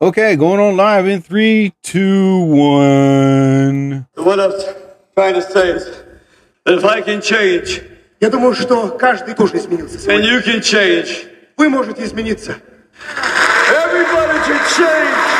Okay, going on live in three, two, one. What I'm trying to say is that if I can change Я думаю, что каждый тоже изменился and сегодня. you can change, Вы можете измениться. everybody can change.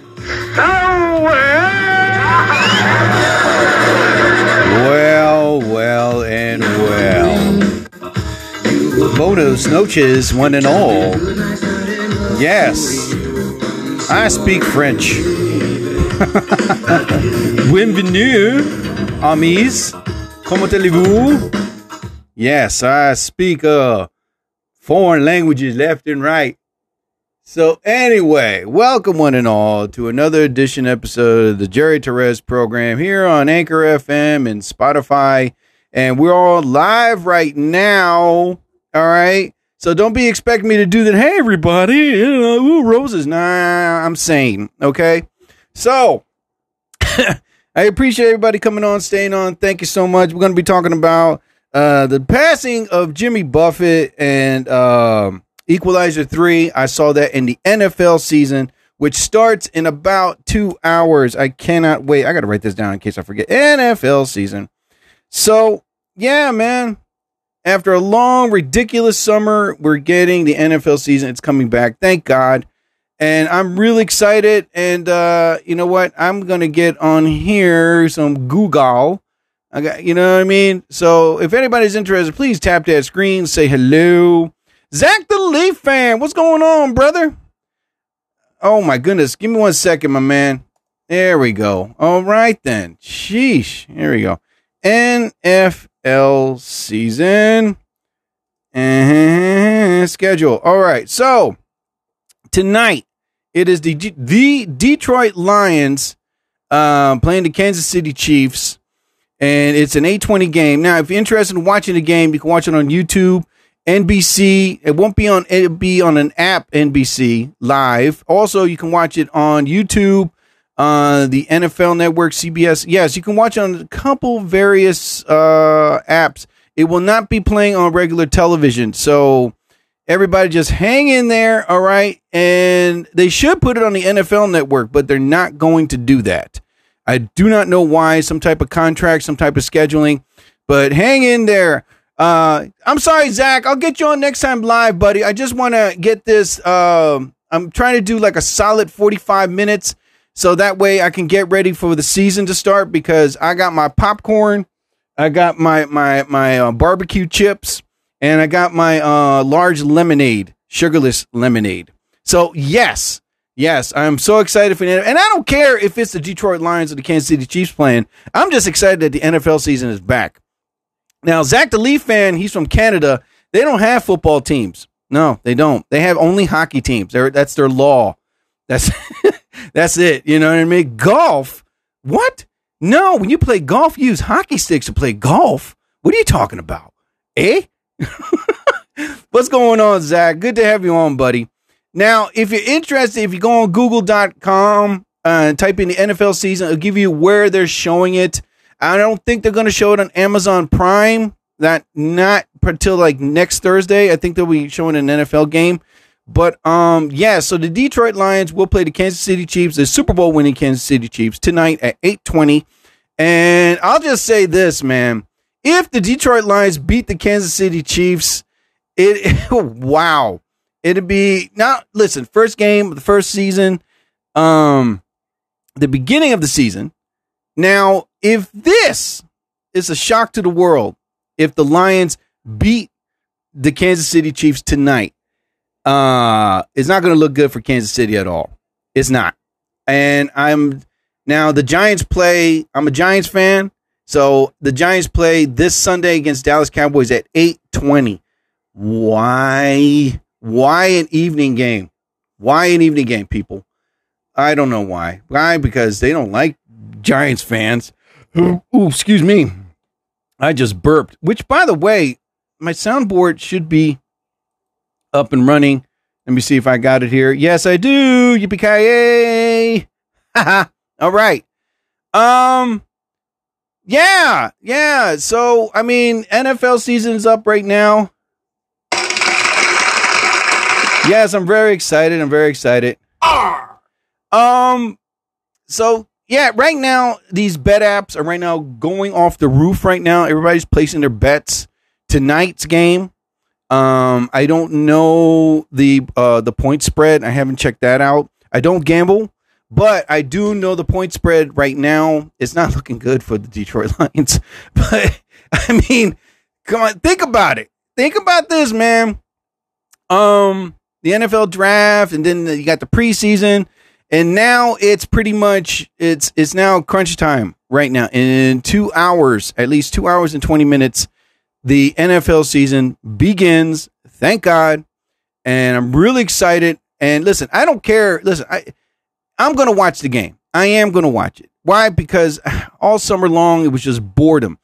well. Well, and well. Buenos noches, one and all. Yes, I speak French. Bienvenue, amis. Comment allez-vous? Yes, I speak uh foreign languages left and right. So anyway, welcome one and all to another edition episode of the Jerry Torres program here on Anchor FM and Spotify. And we're all live right now. All right. So don't be expecting me to do that. Hey everybody, ooh, roses. Nah, I'm sane. Okay. So I appreciate everybody coming on, staying on. Thank you so much. We're going to be talking about uh, the passing of Jimmy Buffett and um, Equalizer 3. I saw that in the NFL season, which starts in about two hours. I cannot wait. I got to write this down in case I forget. NFL season. So, yeah, man. After a long, ridiculous summer, we're getting the NFL season. It's coming back. Thank God and I'm really excited. And uh, you know what? I'm gonna get on here some Google. I got, you know what I mean. So if anybody's interested, please tap that screen, say hello. Zach the Leaf fan, what's going on, brother? Oh my goodness, give me one second, my man. There we go. All right then. Sheesh. Here we go. NFL season and schedule. All right. So tonight it is the the Detroit Lions um, playing the Kansas City Chiefs, and it's an 820 game. Now, if you're interested in watching the game, you can watch it on YouTube, NBC. It won't be on. It'll be on an app, NBC Live. Also, you can watch it on YouTube, uh, the NFL Network, CBS. Yes, you can watch it on a couple various uh, apps. It will not be playing on regular television, so everybody just hang in there, all right? And they should put it on the NFL network, but they're not going to do that. I do not know why, some type of contract, some type of scheduling, but hang in there. Uh, I'm sorry, Zach. I'll get you on next time live, buddy. I just want to get this. Um, I'm trying to do like a solid 45 minutes so that way I can get ready for the season to start because I got my popcorn, I got my my my uh, barbecue chips, and I got my uh, large lemonade, sugarless lemonade. So yes, yes, I'm so excited for the and I don't care if it's the Detroit Lions or the Kansas City Chiefs playing. I'm just excited that the NFL season is back. Now, Zach the Leaf fan, he's from Canada. They don't have football teams. No, they don't. They have only hockey teams. They're, that's their law. That's that's it. You know what I mean? Golf. What? No, when you play golf, you use hockey sticks to play golf. What are you talking about? Eh? What's going on, Zach? Good to have you on, buddy. Now, if you're interested, if you go on google.com uh, and type in the NFL season, it'll give you where they're showing it. I don't think they're going to show it on Amazon Prime. That not until like next Thursday. I think they'll be showing an NFL game. But um, yeah, so the Detroit Lions will play the Kansas City Chiefs, the Super Bowl winning Kansas City Chiefs tonight at 8:20. And I'll just say this, man. If the Detroit Lions beat the Kansas City Chiefs, it wow. It'd be now listen, first game of the first season, um the beginning of the season. Now, if this is a shock to the world, if the Lions beat the Kansas City Chiefs tonight, uh, it's not going to look good for Kansas City at all. It's not. And I'm now the Giants play. I'm a Giants fan, so the Giants play this Sunday against Dallas Cowboys at 8:20. Why Why an evening game? Why an evening game, people? I don't know why. Why? Because they don't like Giants fans. Ooh, excuse me. I just burped. Which, by the way, my soundboard should be up and running. Let me see if I got it here. Yes, I do. Yippee ki yay! All right. Um. Yeah, yeah. So I mean, NFL season's up right now. Yes, I'm very excited. I'm very excited. Um. So yeah, right now these bet apps are right now going off the roof. Right now, everybody's placing their bets tonight's game. Um, I don't know the uh the point spread. I haven't checked that out. I don't gamble, but I do know the point spread right now. It's not looking good for the Detroit Lions. But I mean, come on, think about it. Think about this, man. Um, the NFL draft, and then you got the preseason, and now it's pretty much it's it's now crunch time right now. In two hours, at least two hours and twenty minutes, the NFL season begins. Thank God, and I'm really excited. And listen, I don't care. Listen, I I'm gonna watch the game. I am gonna watch it. Why? Because all summer long it was just boredom.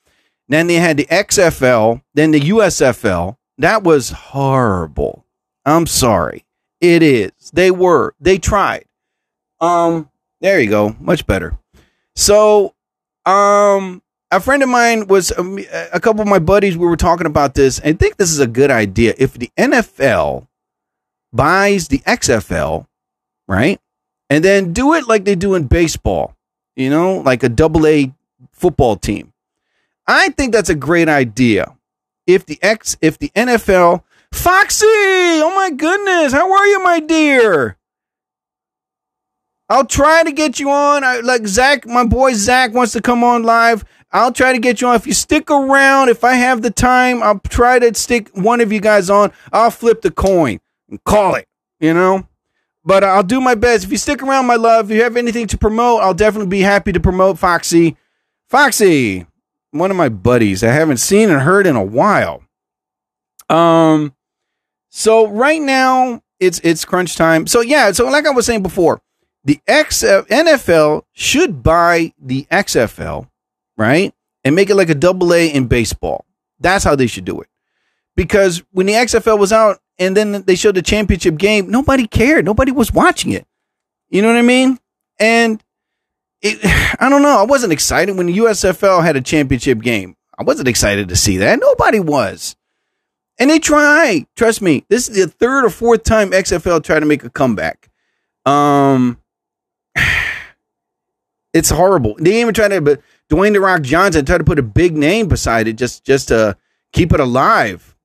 Then they had the XFL, then the USFL. That was horrible. I'm sorry. It is. They were. They tried. Um, there you go. Much better. So, um, a friend of mine was um, a couple of my buddies. We were talking about this. I think this is a good idea. If the NFL buys the XFL, right, and then do it like they do in baseball, you know, like a double A football team. I think that's a great idea. If the X, if the NFL Foxy! Oh my goodness! How are you, my dear? I'll try to get you on. I, like Zach, my boy Zach wants to come on live. I'll try to get you on. If you stick around, if I have the time, I'll try to stick one of you guys on. I'll flip the coin and call it, you know? But I'll do my best. If you stick around, my love, if you have anything to promote, I'll definitely be happy to promote Foxy. Foxy, one of my buddies I haven't seen and heard in a while. Um, so right now it's it's crunch time. So yeah, so like I was saying before, the X NFL should buy the XFL, right? And make it like a double A in baseball. That's how they should do it. Because when the XFL was out and then they showed the championship game, nobody cared. Nobody was watching it. You know what I mean? And it, I don't know. I wasn't excited when the USFL had a championship game. I wasn't excited to see that. Nobody was. And they try. Trust me. This is the third or fourth time XFL tried to make a comeback. Um, it's horrible. They even tried to, but Dwayne the Rock Johnson tried to put a big name beside it just just to keep it alive.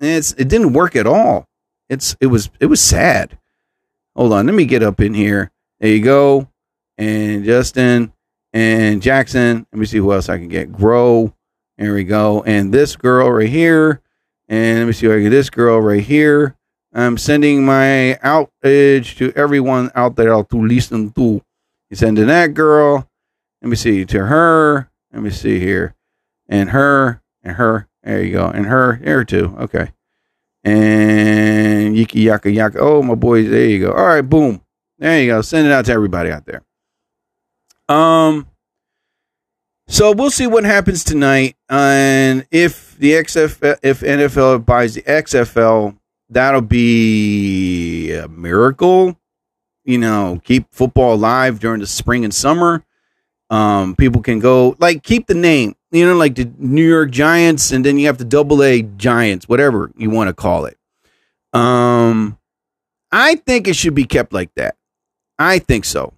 And it's it didn't work at all. It's it was it was sad. Hold on, let me get up in here. There you go. And Justin and Jackson. Let me see who else I can get. Grow. There we go. And this girl right here. And let me see if I get this girl right here. I'm sending my outage to everyone out there to listen to. You sending that girl. Let me see to her. Let me see here, and her and her. There you go, and her there too. Okay, and yiki yaka yaka. Oh my boys, there you go. All right, boom. There you go. Send it out to everybody out there. Um, so we'll see what happens tonight, and if the XFL, if NFL buys the XFL, that'll be a miracle. You know, keep football alive during the spring and summer. Um, people can go like keep the name, you know, like the New York Giants, and then you have the Double A Giants, whatever you want to call it. Um, I think it should be kept like that. I think so.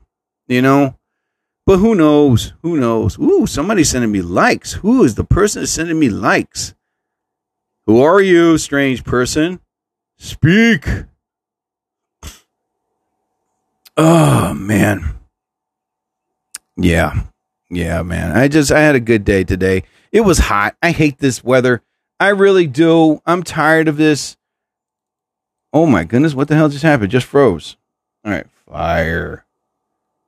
You know, but who knows? Who knows? Ooh, somebody's sending me likes. Who is the person that's sending me likes? Who are you, strange person? Speak. Oh, man. Yeah. Yeah, man. I just, I had a good day today. It was hot. I hate this weather. I really do. I'm tired of this. Oh, my goodness. What the hell just happened? Just froze. All right. Fire.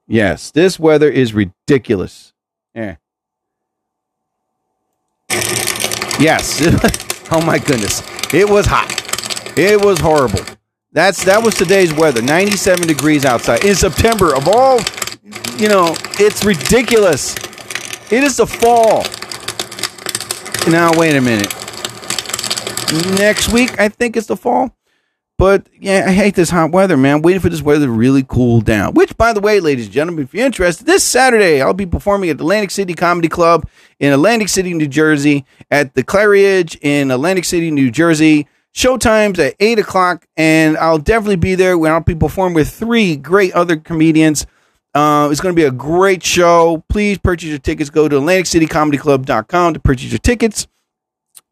Yes, this weather is ridiculous. Yeah. Yes. oh my goodness. It was hot. It was horrible. That's that was today's weather. 97 degrees outside in September of all you know, it's ridiculous. It is the fall. Now wait a minute. Next week I think it's the fall. But yeah, I hate this hot weather, man. Waiting for this weather to really cool down. Which, by the way, ladies and gentlemen, if you're interested, this Saturday I'll be performing at Atlantic City Comedy Club in Atlantic City, New Jersey, at the Claridge in Atlantic City, New Jersey. Showtimes at 8 o'clock, and I'll definitely be there when I'll be performing with three great other comedians. Uh, it's going to be a great show. Please purchase your tickets. Go to AtlanticCityComedyClub.com to purchase your tickets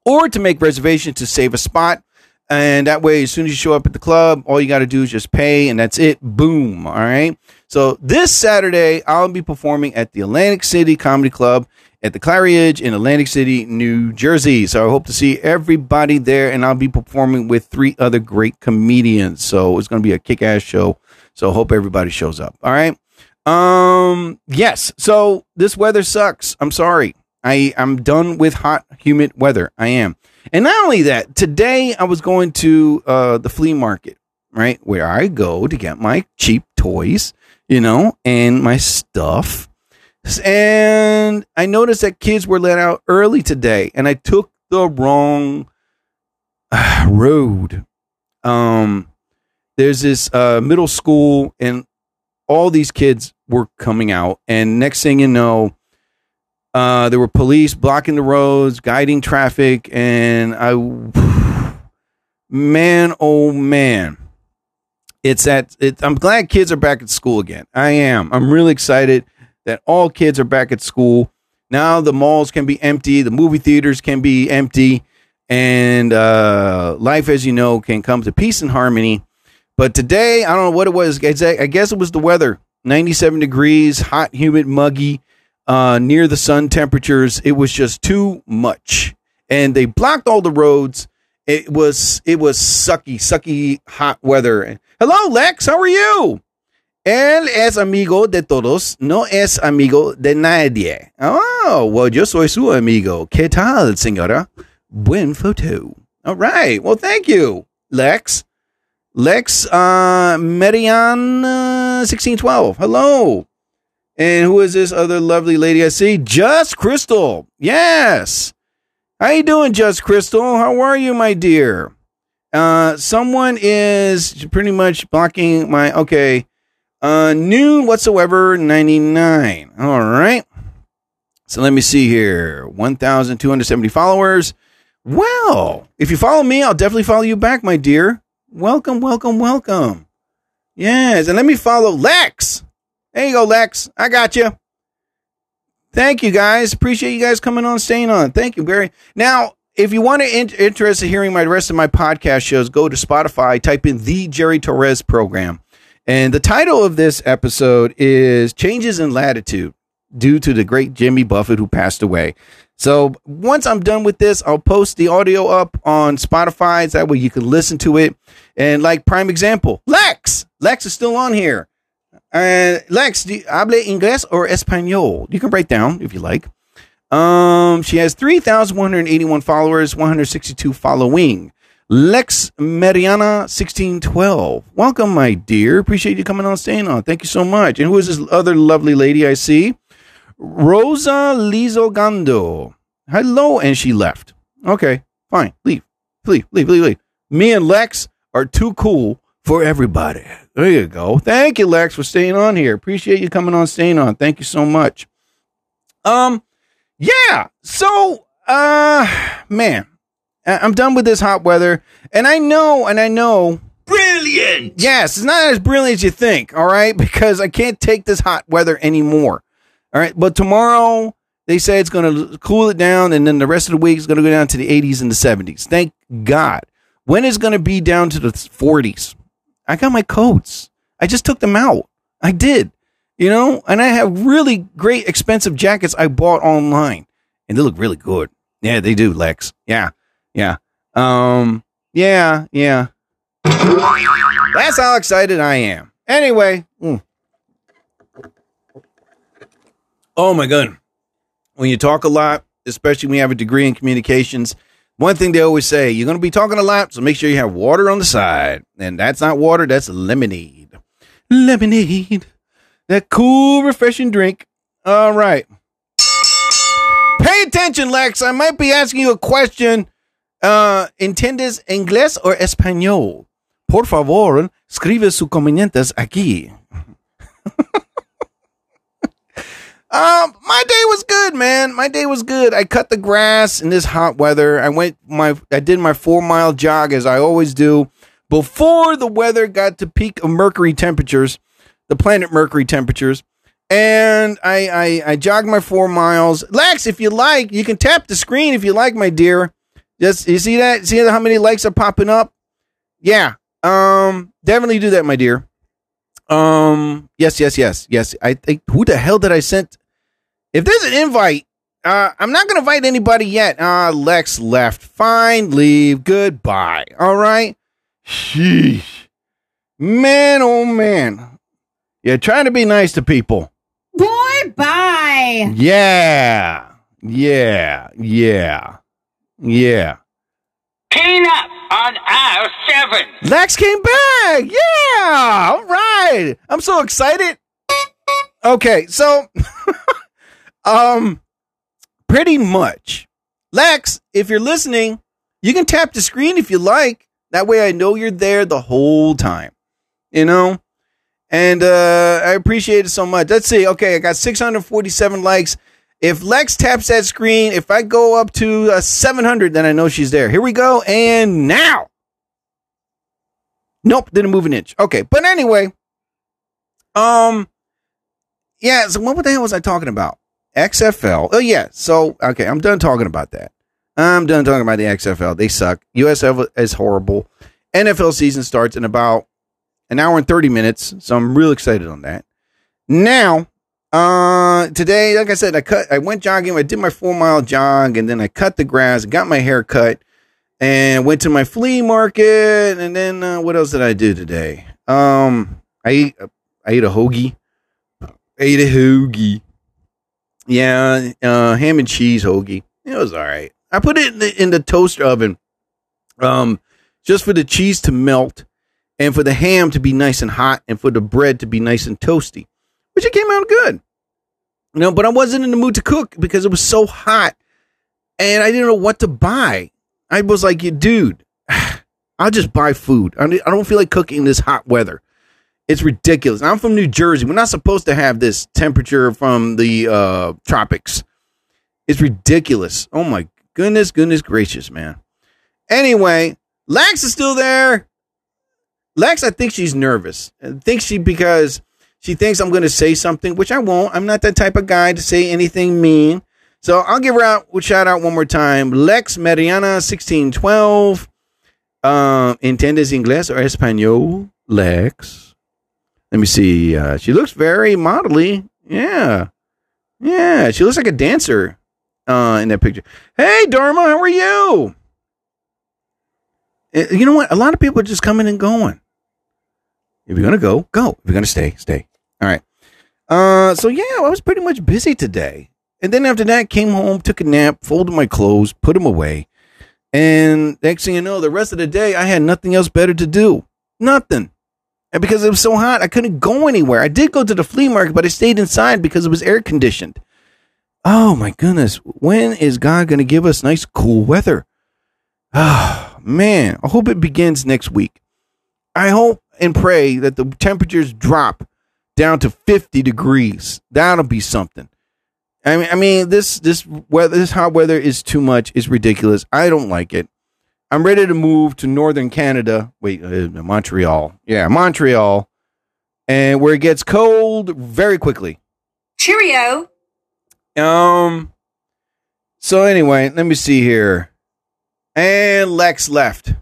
or to make reservations to save a spot. And that way, as soon as you show up at the club, all you got to do is just pay, and that's it. Boom. All right. So this Saturday, I'll be performing at the Atlantic City Comedy Club at the Claridge in Atlantic City, New Jersey. So I hope to see everybody there, and I'll be performing with three other great comedians. So it's going to be a kick ass show. So hope everybody shows up. All right. Um. Yes. So this weather sucks. I'm sorry. I I'm done with hot, humid weather. I am. And not only that, today I was going to uh, the flea market, right, where I go to get my cheap toys, you know, and my stuff. And I noticed that kids were let out early today, and I took the wrong road. Um, there's this uh, middle school, and all these kids were coming out, and next thing you know, uh, there were police blocking the roads, guiding traffic, and I, man, oh man, it's at. It, I'm glad kids are back at school again. I am. I'm really excited that all kids are back at school. Now the malls can be empty, the movie theaters can be empty, and uh, life, as you know, can come to peace and harmony. But today, I don't know what it was. I guess it was the weather 97 degrees, hot, humid, muggy, uh, near the sun temperatures. It was just too much. And they blocked all the roads. It was it was sucky, sucky hot weather. Hello, Lex. How are you? Él es amigo de todos, no es amigo de nadie. Oh, well, yo soy su amigo. ¿Qué tal, señora? Buen photo. All right. Well, thank you, Lex. Lex uh, Median uh, 1612. Hello. And who is this other lovely lady I see? Just Crystal. Yes. How you doing, Just Crystal? How are you, my dear? Uh, someone is pretty much blocking my okay. Uh, noon whatsoever 99. All right. So let me see here. 1,270 followers. Well, if you follow me, I'll definitely follow you back, my dear. Welcome, welcome, welcome. Yes, and let me follow Lex. There you go, Lex. I got you. Thank you, guys. Appreciate you guys coming on, staying on. Thank you, Barry. Now, if you want to in- interested in hearing my rest of my podcast shows, go to Spotify, type in the Jerry Torres program. And the title of this episode is Changes in Latitude due to the great Jimmy Buffett who passed away. So once I'm done with this, I'll post the audio up on Spotify. So that way you can listen to it. And like prime example, Lex. Lex is still on here. And Lex, do you hable inglés or español? You can write down if you like. Um, she has 3,181 followers, 162 following. Lex Mariana 1612. Welcome, my dear. Appreciate you coming on, staying on. Thank you so much. And who is this other lovely lady I see? Rosa Lizogando. Hello. And she left. Okay, fine. Leave. Leave, leave, leave, leave. Me and Lex are too cool for everybody. There you go. Thank you, Lex, for staying on here. Appreciate you coming on, staying on. Thank you so much. Um, yeah. So, uh, man, I'm done with this hot weather, and I know, and I know. Brilliant. Yes, it's not as brilliant as you think. All right, because I can't take this hot weather anymore. All right, but tomorrow they say it's going to cool it down, and then the rest of the week is going to go down to the 80s and the 70s. Thank God. When is going to be down to the 40s? I got my coats. I just took them out. I did, you know, and I have really great expensive jackets I bought online, and they look really good. Yeah, they do, Lex. Yeah, yeah, um, yeah, yeah. That's how excited I am. Anyway, mm. oh my god, when you talk a lot, especially when you have a degree in communications, One thing they always say, you're going to be talking a lot, so make sure you have water on the side. And that's not water, that's lemonade. Lemonade. That cool, refreshing drink. All right. Pay attention, Lex. I might be asking you a question. Uh, ¿Entiendes inglés o español? Por favor, escribe sus convenientes aquí. Um, my day was good, man. My day was good. I cut the grass in this hot weather. I went my I did my four mile jog as I always do before the weather got to peak of mercury temperatures, the planet mercury temperatures. And I, I I jogged my four miles. Lex, if you like, you can tap the screen if you like, my dear. Just you see that? See how many likes are popping up? Yeah. Um, definitely do that, my dear. Um, yes, yes, yes, yes. I think who the hell did I send? If there's an invite, uh, I'm not gonna invite anybody yet. Uh, Lex left. Fine, leave. Goodbye. All right. Sheesh. Man, oh man. Yeah, trying to be nice to people. Boy, bye. Yeah. Yeah. Yeah. Yeah. Peanut on aisle seven. Lex came back. Yeah. All right. I'm so excited. Okay, so um pretty much. Lex, if you're listening, you can tap the screen if you like. That way I know you're there the whole time. You know? And uh I appreciate it so much. Let's see. Okay, I got 647 likes. If Lex taps that screen, if I go up to uh, 700, then I know she's there. Here we go. And now. Nope, didn't move an inch. Okay, but anyway, um, yeah. So what the hell was I talking about? XFL. Oh yeah. So okay, I'm done talking about that. I'm done talking about the XFL. They suck. USF is horrible. NFL season starts in about an hour and 30 minutes, so I'm real excited on that. Now, uh, today, like I said, I cut, I went jogging. I did my four mile jog, and then I cut the grass, got my hair cut, and went to my flea market. And then uh, what else did I do today? Um, I ate, I ate a hoagie. I ate a hoagie. Yeah, uh, ham and cheese hoagie. It was all right. I put it in the, in the toaster oven, um, just for the cheese to melt, and for the ham to be nice and hot, and for the bread to be nice and toasty, which it came out good. You know, but I wasn't in the mood to cook because it was so hot, and I didn't know what to buy. I was like, dude, I'll just buy food. I don't feel like cooking in this hot weather. It's ridiculous. I'm from New Jersey. We're not supposed to have this temperature from the uh, tropics. It's ridiculous. Oh my goodness, goodness gracious, man. Anyway, Lex is still there. Lex, I think she's nervous. I think she because she thinks I'm going to say something, which I won't. I'm not that type of guy to say anything mean. So I'll give her out shout out one more time. Lex Mariana 1612. Uh, ¿Entiendes inglés or español? Lex. Let me see. Uh, she looks very modelly. Yeah. Yeah. She looks like a dancer uh, in that picture. Hey, Dharma, how are you? Uh, You know what? A lot of people are just coming and going. If you're going to go, go. If you're going to stay, stay. All right. Uh, so, yeah, I was pretty much busy today. And then after that, came home, took a nap, folded my clothes, put them away. And next thing you know, the rest of the day, I had nothing else better to do. Nothing. And because it was so hot, I couldn't go anywhere. I did go to the flea market, but I stayed inside because it was air conditioned. Oh my goodness. When is God going to give us nice, cool weather? Ah, man. I hope it begins next week. I hope and pray that the temperatures drop down to 50 degrees. That'll be something. I mean, I mean, this this weather, this hot weather is too much. It's ridiculous. I don't like it. I'm ready to move to northern Canada. Wait, uh, Montreal. Yeah, Montreal, and where it gets cold very quickly. Cheerio. Um. So anyway, let me see here. And Lex left.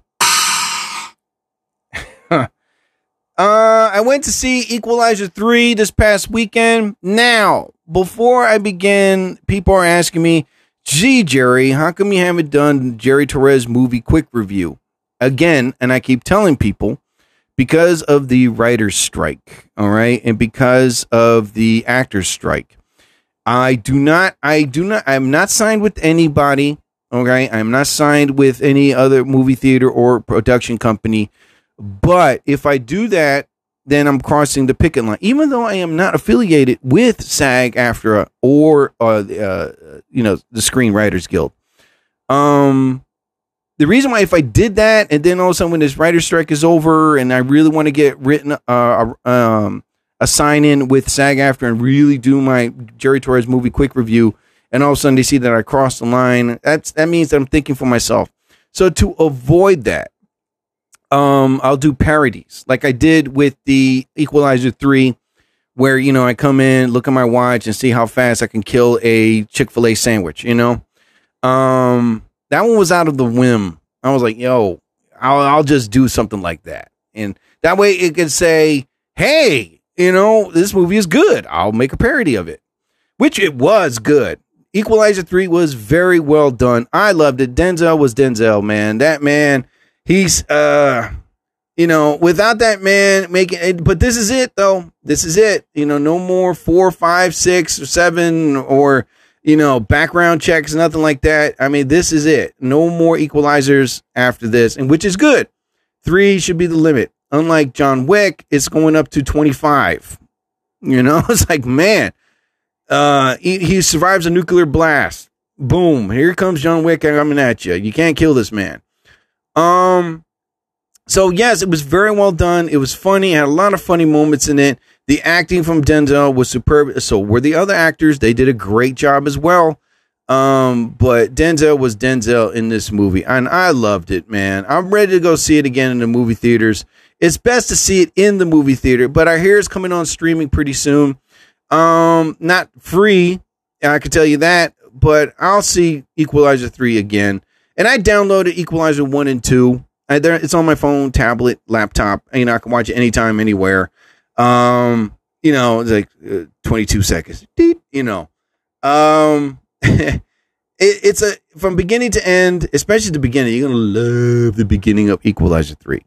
uh, Uh, I went to see Equalizer 3 this past weekend. Now, before I begin, people are asking me, gee, Jerry, how come you haven't done Jerry Torres movie quick review? Again, and I keep telling people, because of the writer's strike, all right, and because of the actor's strike. I do not, I do not, I'm not signed with anybody. Okay, I'm not signed with any other movie theater or production company. But if I do that, then I'm crossing the picket line. Even though I am not affiliated with SAG-AFTRA or uh, uh, you know the Screenwriters Guild. Um, the reason why if I did that and then all of a sudden when this writer strike is over and I really want to get written uh, um, a sign in with SAG-AFTRA and really do my Jerry Torres movie quick review, and all of a sudden they see that I crossed the line, that's that means that I'm thinking for myself. So to avoid that, um, I'll do parodies like I did with the Equalizer three, where you know I come in, look at my watch, and see how fast I can kill a Chick Fil A sandwich. You know, um, that one was out of the whim. I was like, yo, I'll, I'll just do something like that, and that way it could say, hey, you know, this movie is good. I'll make a parody of it, which it was good. Equalizer 3 was very well done. I loved it. Denzel was Denzel, man. That man, he's uh you know, without that man making it, but this is it though. This is it. You know, no more four, five, six, or seven, or you know, background checks, nothing like that. I mean, this is it. No more equalizers after this, and which is good. Three should be the limit. Unlike John Wick, it's going up to 25. You know, it's like, man, uh, he, he survives a nuclear blast. Boom. Here comes John Wick coming at you. You can't kill this man. Um, so yes, it was very well done. It was funny. It had a lot of funny moments in it. The acting from Denzel was superb. So were the other actors. They did a great job as well. Um, but Denzel was Denzel in this movie, and I loved it, man. I'm ready to go see it again in the movie theaters. It's best to see it in the movie theater, but I hear it's coming on streaming pretty soon. Um, not free, I can tell you that, but I'll see Equalizer 3 again. And I downloaded Equalizer 1 and 2. I, there, it's on my phone, tablet, laptop. You know, I can watch it anytime, anywhere. Um, you know, it's like uh, 22 seconds. Deep, you know. Um, it, it's a from beginning to end, especially the beginning. You're gonna love the beginning of Equalizer three.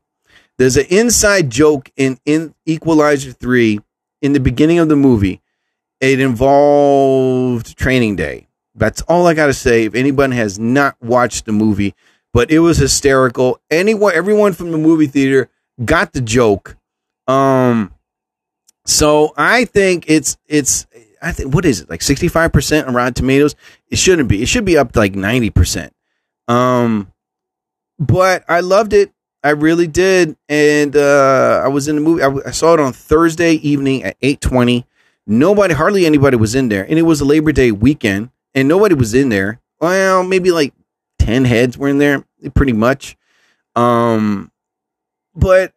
There's an inside joke in in Equalizer three in the beginning of the movie. It involved Training Day. That's all I gotta say. If anyone has not watched the movie, but it was hysterical. Anyone, everyone from the movie theater got the joke. Um, so I think it's it's I think what is it like sixty five percent on Rotten Tomatoes? It shouldn't be. It should be up to like ninety percent. Um, but I loved it. I really did, and uh, I was in the movie. I, I saw it on Thursday evening at eight twenty. Nobody, hardly anybody was in there, and it was a Labor Day weekend, and nobody was in there. Well, maybe like ten heads were in there, pretty much. Um, but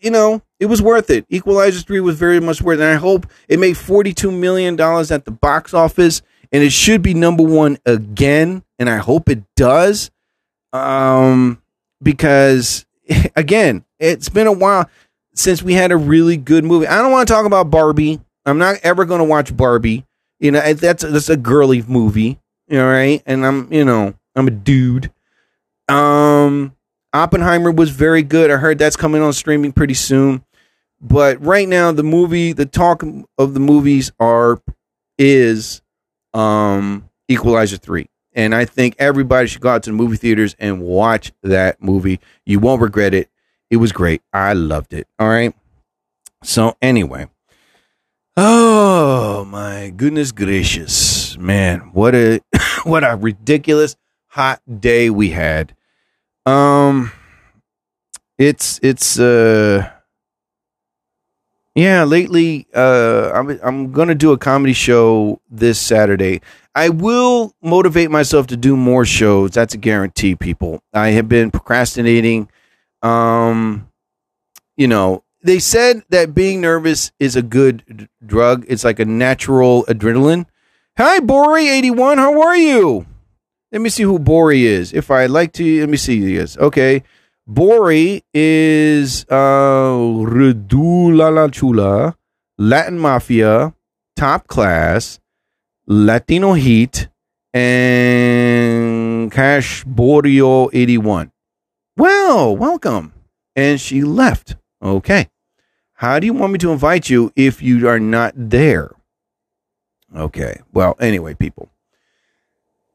you know, it was worth it. Equalizer 3 was very much worth it. And I hope it made $42 million at the box office and it should be number one again. And I hope it does. Um, because again, it's been a while since we had a really good movie. I don't want to talk about Barbie. I'm not ever going to watch Barbie. You know, that's that's a girly movie. Know, right? And I'm, you know, I'm a dude. Um, Oppenheimer was very good. I heard that's coming on streaming pretty soon. But right now, the movie, the talk of the movies are is um Equalizer three, and I think everybody should go out to the movie theaters and watch that movie. You won't regret it. It was great. I loved it. All right. So anyway, oh my goodness gracious, man! What a what a ridiculous hot day we had. Um, it's it's uh, yeah. Lately, uh, I'm I'm gonna do a comedy show this Saturday. I will motivate myself to do more shows. That's a guarantee, people. I have been procrastinating. Um, you know, they said that being nervous is a good d- drug. It's like a natural adrenaline. Hi, Bori81. How are you? Let me see who Bori is. If I like to, let me see is. Okay. Bori is uh, Redu La Chula, Latin Mafia, Top Class, Latino Heat, and Cash Borio 81. Well, welcome. And she left. Okay. How do you want me to invite you if you are not there? Okay. Well, anyway, people.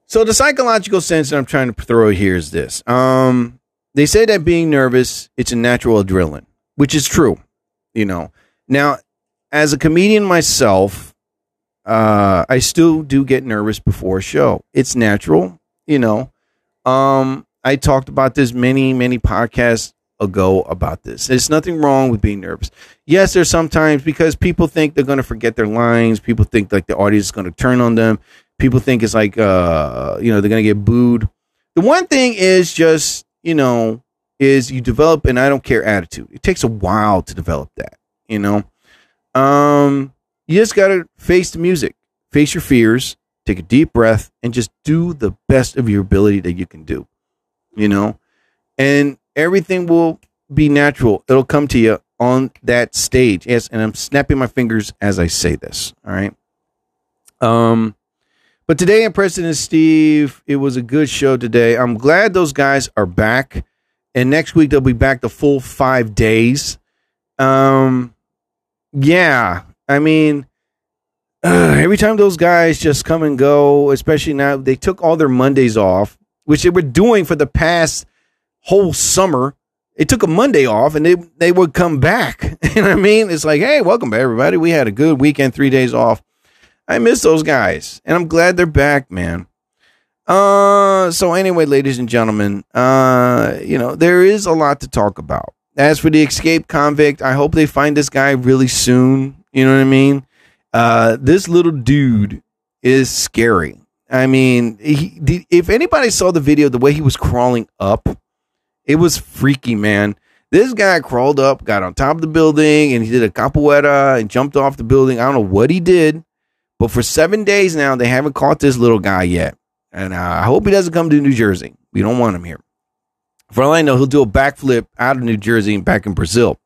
So the psychological sense that I'm trying to throw here is this. Um, they say that being nervous, it's a natural adrenaline, which is true. You know. Now, as a comedian myself, uh, I still do get nervous before a show. It's natural, you know. Um, I talked about this many, many podcasts ago about this. There's nothing wrong with being nervous. Yes, there's sometimes because people think they're going to forget their lines. People think like the audience is going to turn on them. People think it's like, uh, you know, they're going to get booed. The one thing is just, you know, is you develop an I don't care attitude. It takes a while to develop that, you know. Um, you just got to face the music, face your fears, take a deep breath, and just do the best of your ability that you can do, you know, and everything will be natural. It'll come to you on that stage. Yes, and I'm snapping my fingers as I say this. All right. Um, but today in Preston Steve, it was a good show today. I'm glad those guys are back, and next week they'll be back the full five days. Um, yeah, I mean, uh, every time those guys just come and go, especially now they took all their Mondays off, which they were doing for the past whole summer. They took a Monday off and they they would come back. you know what I mean? It's like, hey, welcome back, everybody. We had a good weekend, three days off. I miss those guys, and I'm glad they're back, man. Uh, so anyway, ladies and gentlemen, uh, you know there is a lot to talk about. As for the escaped convict, I hope they find this guy really soon. You know what I mean? Uh, this little dude is scary. I mean, he, if anybody saw the video, the way he was crawling up, it was freaky, man. This guy crawled up, got on top of the building, and he did a capoeira and jumped off the building. I don't know what he did, but for seven days now, they haven't caught this little guy yet. And uh, I hope he doesn't come to New Jersey. We don't want him here. For all I know, he'll do a backflip out of New Jersey and back in Brazil.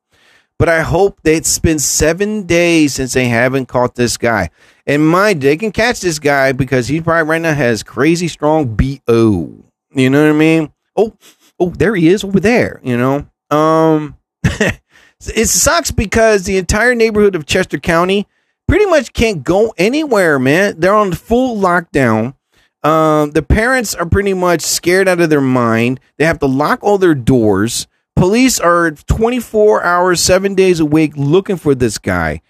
But I hope that it's been seven days since they haven't caught this guy. And mind, they can catch this guy because he probably right now has crazy strong BO. You know what I mean? Oh, oh, there he is over there, you know. Um it sucks because the entire neighborhood of Chester County pretty much can't go anywhere, man. They're on full lockdown. Um, the parents are pretty much scared out of their mind. They have to lock all their doors. Police are 24 hours, seven days a week looking for this guy.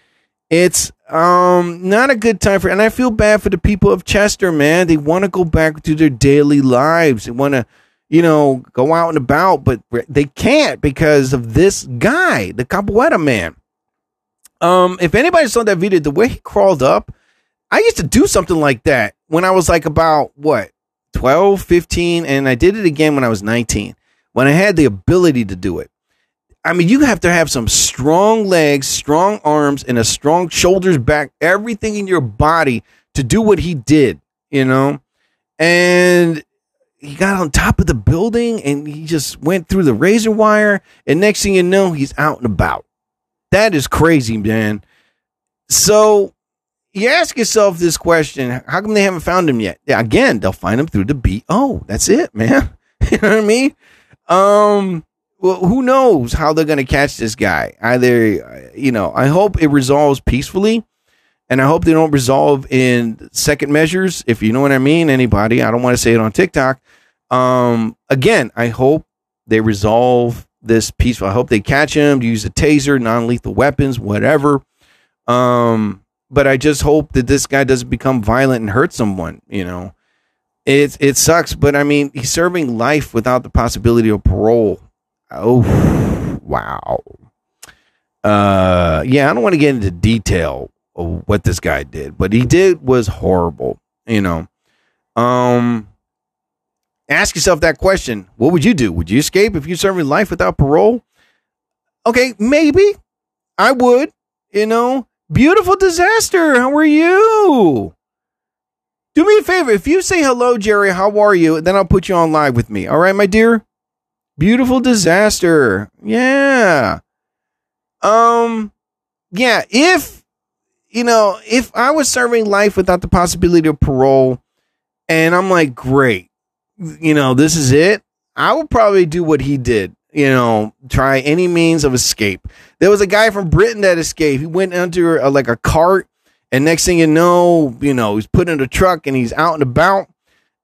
It's um not a good time for, and I feel bad for the people of Chester, man. They want to go back to their daily lives. They want to, you know, go out and about, but they can't because of this guy, the Capoeira man. Um, if anybody saw that video, the way he crawled up, I used to do something like that when I was like about what 12, 15, and I did it again when I was 19, when I had the ability to do it. I mean, you have to have some strong legs, strong arms, and a strong shoulders, back, everything in your body to do what he did, you know? And he got on top of the building and he just went through the razor wire. And next thing you know, he's out and about. That is crazy, man. So you ask yourself this question how come they haven't found him yet? Yeah, again, they'll find him through the BO. That's it, man. you know what I mean? Um, well, who knows how they're going to catch this guy? Either, you know, I hope it resolves peacefully, and I hope they don't resolve in second measures. If you know what I mean, anybody, I don't want to say it on TikTok. Um, again, I hope they resolve this peaceful. I hope they catch him, use a taser, non lethal weapons, whatever. Um, but I just hope that this guy doesn't become violent and hurt someone. You know, it it sucks, but I mean, he's serving life without the possibility of parole. Oh, wow. Uh, yeah, I don't want to get into detail what this guy did, but he did was horrible. You know, um, ask yourself that question: What would you do? Would you escape if you're serving life without parole? Okay, maybe I would. You know, beautiful disaster. How are you? Do me a favor. If you say hello, Jerry, how are you? Then I'll put you on live with me. All right, my dear? Beautiful disaster. Yeah. Um, yeah. If, you know, if I was serving life without the possibility of parole and I'm like, great, you know, this is it, I would probably do what he did you know, try any means of escape. There was a guy from Britain that escaped. He went under a, like a cart, and next thing you know, you know, he's put in a truck and he's out and about.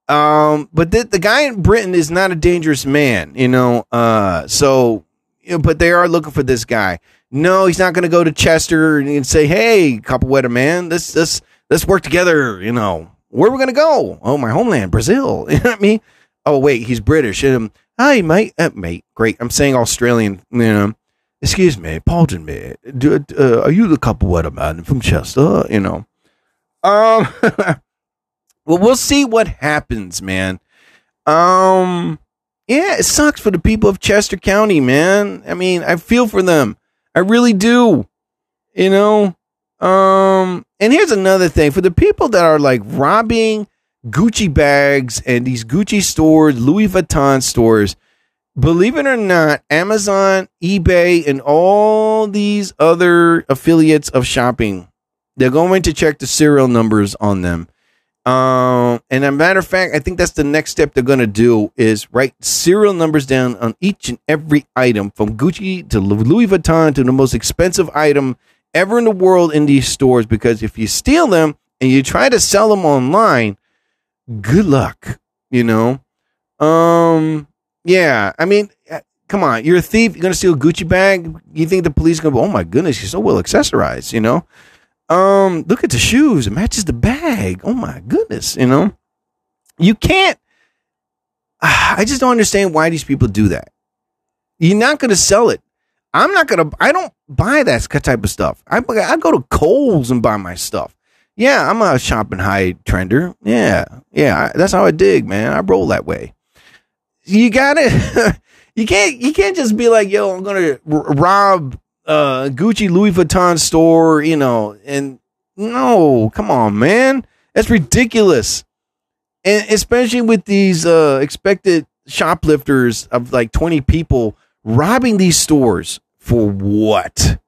Um, but the, the guy in Britain is not a dangerous man, you know. Uh, so, you know, but they are looking for this guy. No, he's not going to go to Chester and say, "Hey, capoeira man, let's let's let's work together." You know, where are we going to go? Oh, my homeland, Brazil. You know what I mean? Oh, wait, he's British. Um, hi, mate, uh, mate. Great. I'm saying Australian. You know, excuse me, pardon me. Do, uh, are you the capoeira man from Chester? You know. Um. well, we'll see what happens, man. Um. Yeah, it sucks for the people of Chester County, man. I mean, I feel for them. I really do. You know? Um, and here's another thing for the people that are like robbing Gucci bags and these Gucci stores, Louis Vuitton stores. Believe it or not, Amazon, eBay, and all these other affiliates of shopping, they're going to check the serial numbers on them. Um, and a matter of fact, I think that's the next step they're going to do is write serial numbers down on each and every item from Gucci to Louis Vuitton to the most expensive item ever in the world in these stores. Because if you steal them and you try to sell them online, good luck, you know? Um, yeah, I mean, uh, come on, you're a thief. You're going to steal a Gucci bag. You think the police going to go, oh my goodness, you're so well accessorized, you know? Um, look at the shoes. It matches the bag. Oh my goodness, you know? You can't. I just don't understand why these people do that. You're not going to sell it. I'm not going to, I don't buy that type of stuff. I, I go to Kohl's and buy my stuff. Yeah, I'm a shopping high trender. Yeah, yeah, that's how I dig, man. I roll that way. You got it. you can't, you can't just be like, yo, I'm going to rob uh, Gucci Louis Vuitton store, you know, and no, come on, man. That's ridiculous. And especially with these uh, expected shoplifters of like 20 people robbing these stores for what?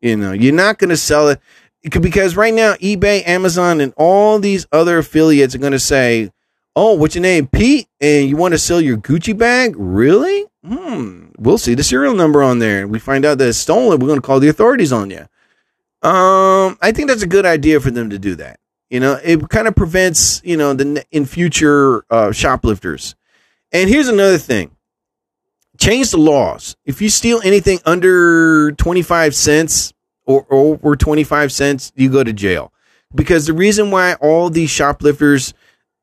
You know, you're not going to sell it because right now eBay, Amazon, and all these other affiliates are going to say, "Oh, what's your name, Pete? And you want to sell your Gucci bag? Really? Hmm. We'll see the serial number on there, we find out that it's stolen. We're going to call the authorities on you." Um, I think that's a good idea for them to do that. You know, it kind of prevents you know the in future uh, shoplifters. And here's another thing: change the laws. If you steal anything under twenty five cents or, or over 25 cents, you go to jail. Because the reason why all these shoplifters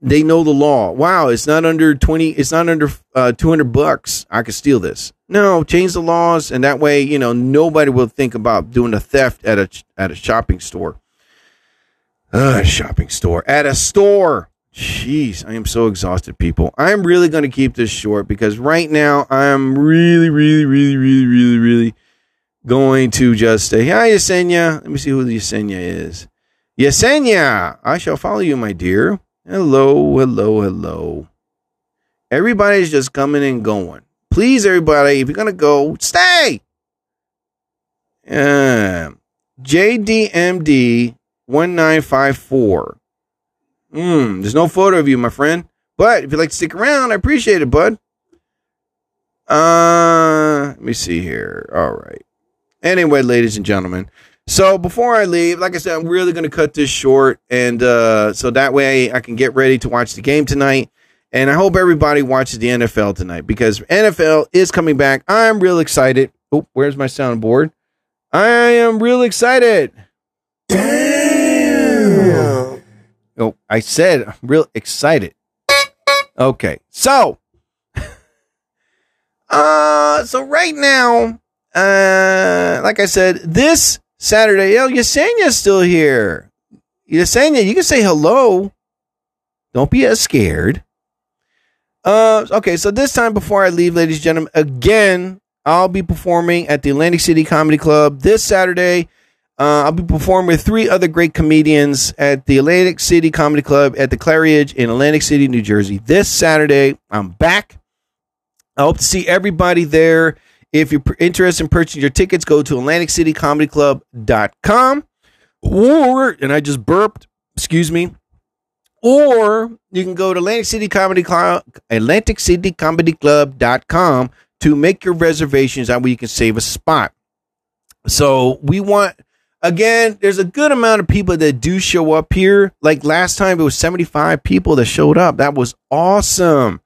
they know the law. Wow, it's not under 20 it's not under uh, 200 bucks. I could steal this. No, change the laws and that way, you know, nobody will think about doing a theft at a at a shopping store. Uh, shopping store. At a store. Jeez, I am so exhausted, people. I'm really going to keep this short because right now I'm really, really, really, really, really, really going to just say, Hi, Yesenia. Let me see who Yesenia is. Yesenia, I shall follow you, my dear. Hello, hello, hello. Everybody's just coming and going. Please, everybody, if you're to go, stay. Uh, JDMD 1954. Hmm, there's no photo of you, my friend. But if you'd like to stick around, I appreciate it, bud. Uh, let me see here. All right. Anyway, ladies and gentlemen. So before I leave, like I said, I'm really going to cut this short, and uh, so that way I can get ready to watch the game tonight. And I hope everybody watches the NFL tonight because NFL is coming back. I'm real excited. Oh, where's my soundboard? I am real excited. Damn. Oh, I said I'm real excited. Okay, so, uh, so right now uh, like I said, this Saturday, yo, Yesenia's still here. Yesenia, you can say hello. Don't be as scared. Uh, okay, so this time before I leave, ladies and gentlemen, again, I'll be performing at the Atlantic City Comedy Club this Saturday. Uh, I'll be performing with three other great comedians at the Atlantic City Comedy Club at the Claridge in Atlantic City, New Jersey. This Saturday, I'm back. I hope to see everybody there. If you're interested in purchasing your tickets, go to AtlanticCityComedyClub.com or, and I just burped, excuse me, or you can go to Atlantic City Comedy Club, AtlanticCityComedyClub.com to make your reservations on where you can save a spot. So we want Again, there's a good amount of people that do show up here. Like last time, it was 75 people that showed up. That was awesome.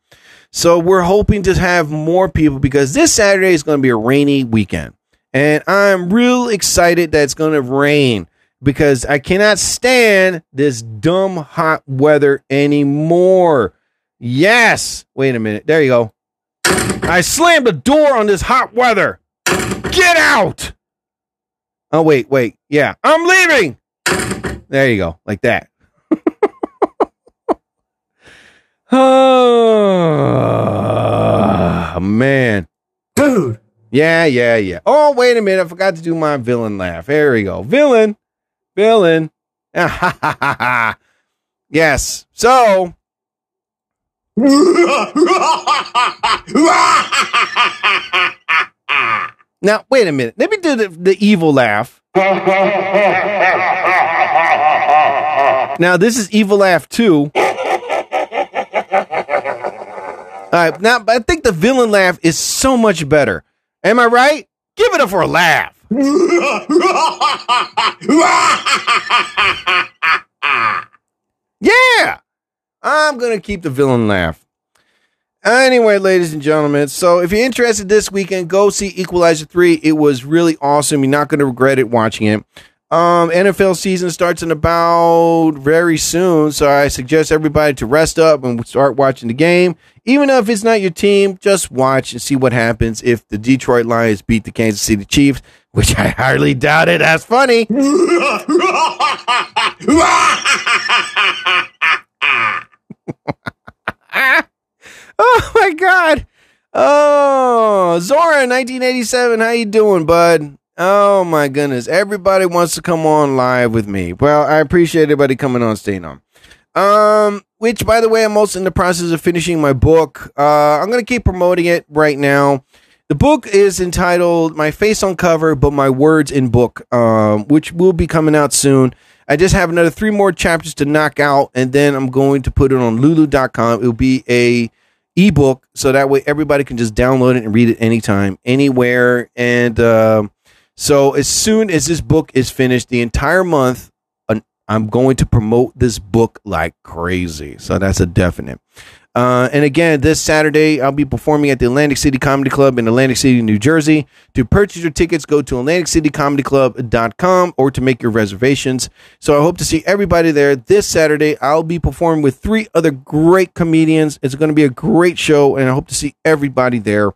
So we're hoping to have more people because this Saturday is going to be a rainy weekend. And I'm real excited that it's going to rain because I cannot stand this dumb hot weather anymore. Yes. Wait a minute. There you go. I slammed the door on this hot weather. Get out. Oh, wait, wait. Yeah, I'm leaving. There you go. Like that. Oh, man. Dude. Yeah, yeah, yeah. Oh, wait a minute. I forgot to do my villain laugh. There we go. Villain. Villain. yes. So, now, wait a minute. Let me do the, the evil laugh. Now, this is evil laugh two. All right. Now, I think the villain laugh is so much better. Am I right? Give it up for a laugh. Yeah. I'm going to keep the villain laugh. Anyway, ladies and gentlemen, so if you're interested this weekend, go see Equalizer 3. It was really awesome. You're not going to regret it watching it. Um, NFL season starts in about very soon, so I suggest everybody to rest up and start watching the game. Even if it's not your team, just watch and see what happens if the Detroit Lions beat the Kansas City Chiefs, which I hardly doubt it. That's funny. oh my god. Oh, Zora 1987, how you doing, bud? Oh my goodness. Everybody wants to come on live with me. Well, I appreciate everybody coming on, staying on. Um, which by the way, I'm also in the process of finishing my book. Uh, I'm gonna keep promoting it right now. The book is entitled My Face on Cover, but My Words in Book, um, which will be coming out soon. I just have another three more chapters to knock out, and then I'm going to put it on lulu.com. It'll be a ebook, so that way everybody can just download it and read it anytime, anywhere. And um so as soon as this book is finished, the entire month, I'm going to promote this book like crazy. So that's a definite. Uh, and again, this Saturday, I'll be performing at the Atlantic City Comedy Club in Atlantic City, New Jersey. To purchase your tickets, go to AtlanticCityComedyClub.com or to make your reservations. So I hope to see everybody there this Saturday. I'll be performing with three other great comedians. It's going to be a great show, and I hope to see everybody there.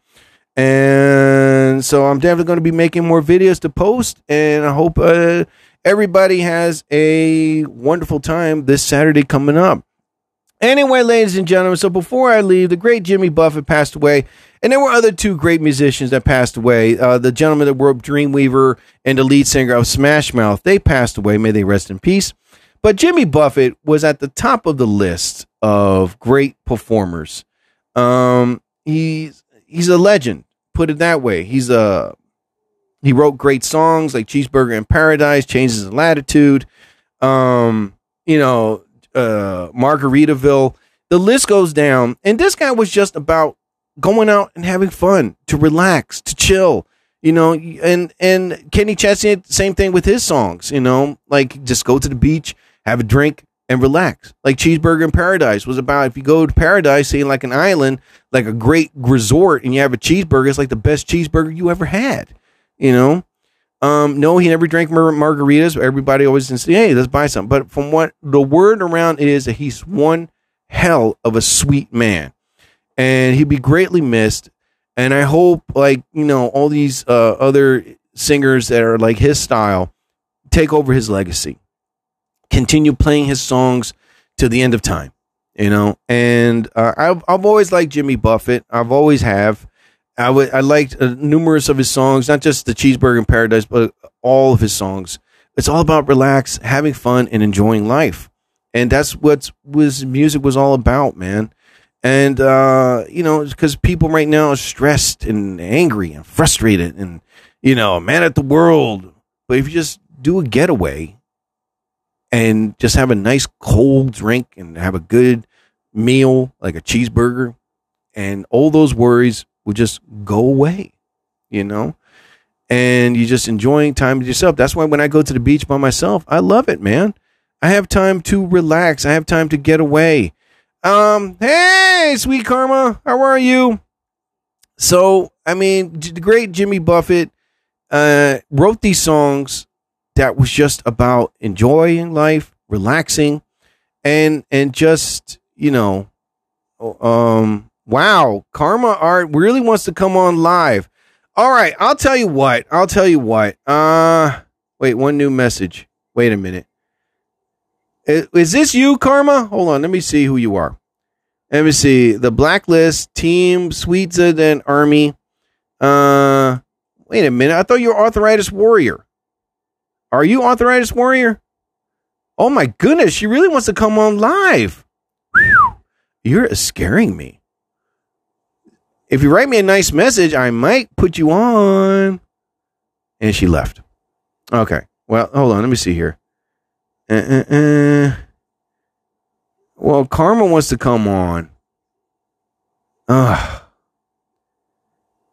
And so I'm definitely going to be making more videos to post, and I hope uh, everybody has a wonderful time this Saturday coming up. Anyway, ladies and gentlemen, so before I leave, the great Jimmy Buffett passed away, and there were other two great musicians that passed away. Uh, the gentleman that wrote Dreamweaver and the lead singer of Smash Mouth, they passed away. May they rest in peace. But Jimmy Buffett was at the top of the list of great performers. Um, he's he's a legend. Put it that way. He's a he wrote great songs like Cheeseburger in Paradise, Changes in Latitude. Um, you know, uh, Margaritaville. The list goes down. And this guy was just about going out and having fun, to relax, to chill. You know, and and Kenny Chesney, same thing with his songs. You know, like just go to the beach, have a drink, and relax. Like Cheeseburger in Paradise was about if you go to paradise, seeing like an island, like a great resort, and you have a cheeseburger, it's like the best cheeseburger you ever had. You know, um, no, he never drank mar- margaritas. Everybody always says, "Hey, let's buy some." But from what the word around is that he's one hell of a sweet man, and he'd be greatly missed. And I hope, like you know, all these uh, other singers that are like his style take over his legacy, continue playing his songs to the end of time. You know, and uh, I've I've always liked Jimmy Buffett. I've always have. I would I liked uh, numerous of his songs, not just the Cheeseburger in Paradise, but all of his songs. It's all about relax, having fun, and enjoying life, and that's what was music was all about, man. And uh, you know, because people right now are stressed and angry and frustrated, and you know, mad at the world. But if you just do a getaway and just have a nice cold drink and have a good meal, like a cheeseburger, and all those worries will just go away, you know? and you're just enjoying time with yourself. That's why when I go to the beach by myself, I love it, man. I have time to relax. I have time to get away. Um, hey, sweet karma, how are you? So, I mean, the great Jimmy Buffett uh, wrote these songs that was just about enjoying life, relaxing, and and just you know, um, wow, Karma Art really wants to come on live. All right, I'll tell you what. I'll tell you what. Uh, wait, one new message. Wait a minute. Is, is this you, Karma? Hold on, let me see who you are. Let me see. The Blacklist, Team, Sweetza, and Army. Uh, wait a minute. I thought you were Arthritis Warrior. Are you Arthritis Warrior? Oh my goodness, she really wants to come on live. You're scaring me. If you write me a nice message, I might put you on. And she left. Okay. Well, hold on. Let me see here. Uh, uh, uh. Well, Karma wants to come on. Ugh.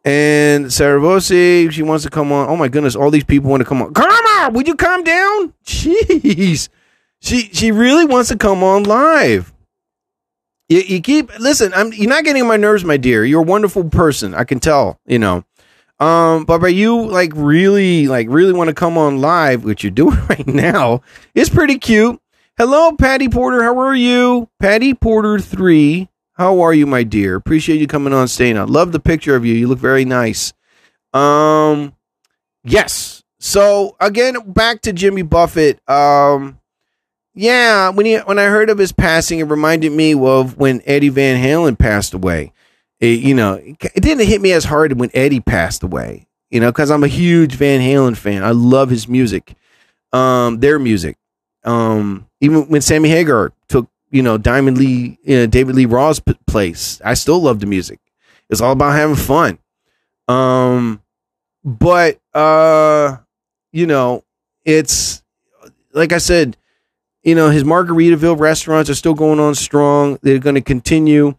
And Saravosi, she wants to come on. Oh my goodness, all these people want to come on. Karma, would you calm down? Jeez. She she really wants to come on live. You, you keep listen, I'm you're not getting on my nerves, my dear. You're a wonderful person. I can tell, you know. Um, but by you like really, like really want to come on live, which you're doing right now, it's pretty cute. Hello, Patty Porter. How are you? Patty Porter three. How are you, my dear? Appreciate you coming on, staying on. Love the picture of you. You look very nice. Um, yes. So again, back to Jimmy Buffett. Um, yeah, when he when I heard of his passing, it reminded me of when Eddie Van Halen passed away. It, you know, it didn't hit me as hard when Eddie passed away. You know, because I'm a huge Van Halen fan. I love his music, um, their music. Um, even when Sammy Hagar took you know Diamond Lee, you know, David Lee Roth's p- place, I still love the music. It's all about having fun. Um, but uh, you know, it's like I said, you know, his Margaritaville restaurants are still going on strong. They're going to continue.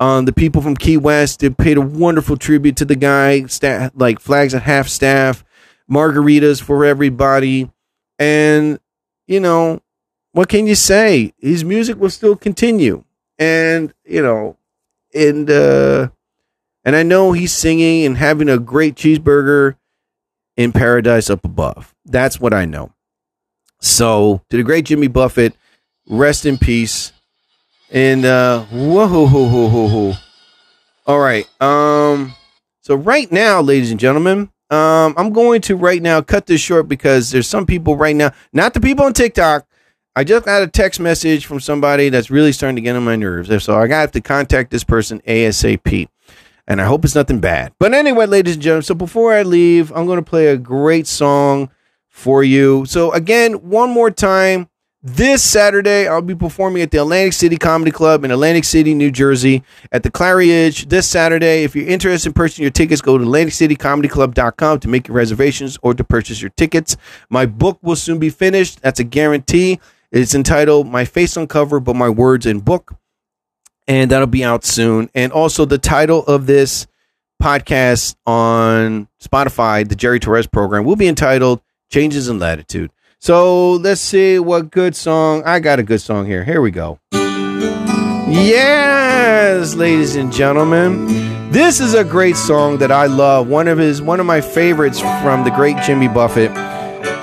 Um, the people from Key West they paid a wonderful tribute to the guy. Sta- like flags at half staff, margaritas for everybody, and you know what can you say? His music will still continue, and you know, and uh, and I know he's singing and having a great cheeseburger in paradise up above. That's what I know. So, to the great Jimmy Buffett, rest in peace. And uh whoa ho ho ho. All right. Um so right now, ladies and gentlemen, um I'm going to right now cut this short because there's some people right now, not the people on TikTok. I just got a text message from somebody that's really starting to get on my nerves. So I got to contact this person ASAP. And I hope it's nothing bad. But anyway, ladies and gentlemen, so before I leave, I'm going to play a great song for you. So again, one more time, this Saturday I'll be performing at the Atlantic City Comedy Club in Atlantic City, New Jersey, at the Claridge this Saturday. If you're interested in purchasing your tickets, go to AtlanticCityComedyClub.com to make your reservations or to purchase your tickets. My book will soon be finished. That's a guarantee. It's entitled "My Face on Cover, but My Words in Book," and that'll be out soon. And also, the title of this podcast on Spotify, the Jerry Torres program, will be entitled Changes in Latitude. So let's see what good song. I got a good song here. Here we go. Yes, ladies and gentlemen. This is a great song that I love. One of his one of my favorites from the great Jimmy Buffett.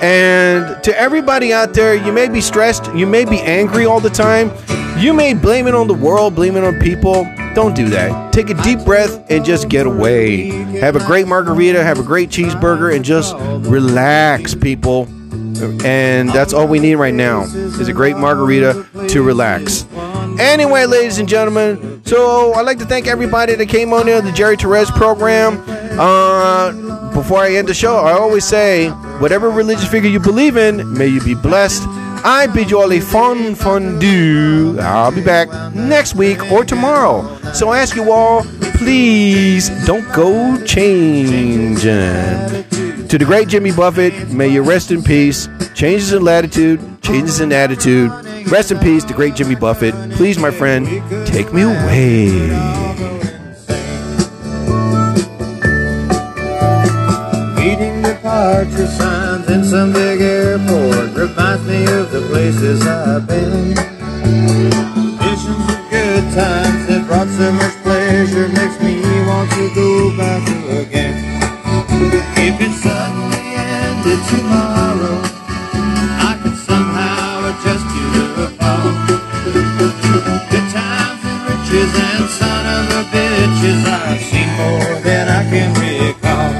And to everybody out there, you may be stressed, you may be angry all the time. You may blame it on the world, blame it on people. Don't do that. Take a deep breath and just get away. Have a great margarita, have a great cheeseburger, and just relax, people. And that's all we need right now is a great margarita to relax. Anyway, ladies and gentlemen, so I'd like to thank everybody that came on here, the Jerry Torres program. Uh, before I end the show, I always say, whatever religious figure you believe in, may you be blessed. I bid you all a fun, fun do. I'll be back next week or tomorrow. So I ask you all, please don't go changing. To the great Jimmy Buffett, may you rest in peace. Changes in latitude, changes in attitude. Rest in peace, the great Jimmy Buffett. Please, my friend, take me away. Meeting the signs in some big airport reminds me of the places I've been. Visions of good times that brought so much pleasure makes me want to go back again. If it suddenly ended tomorrow, riches I've seen more than I can recall.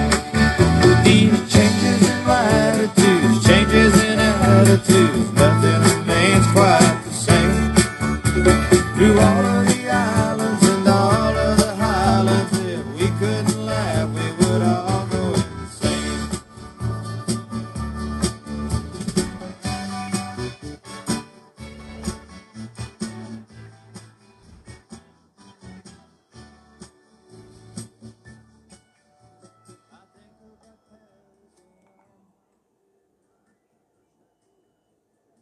These changes in my attitudes, changes in attitudes.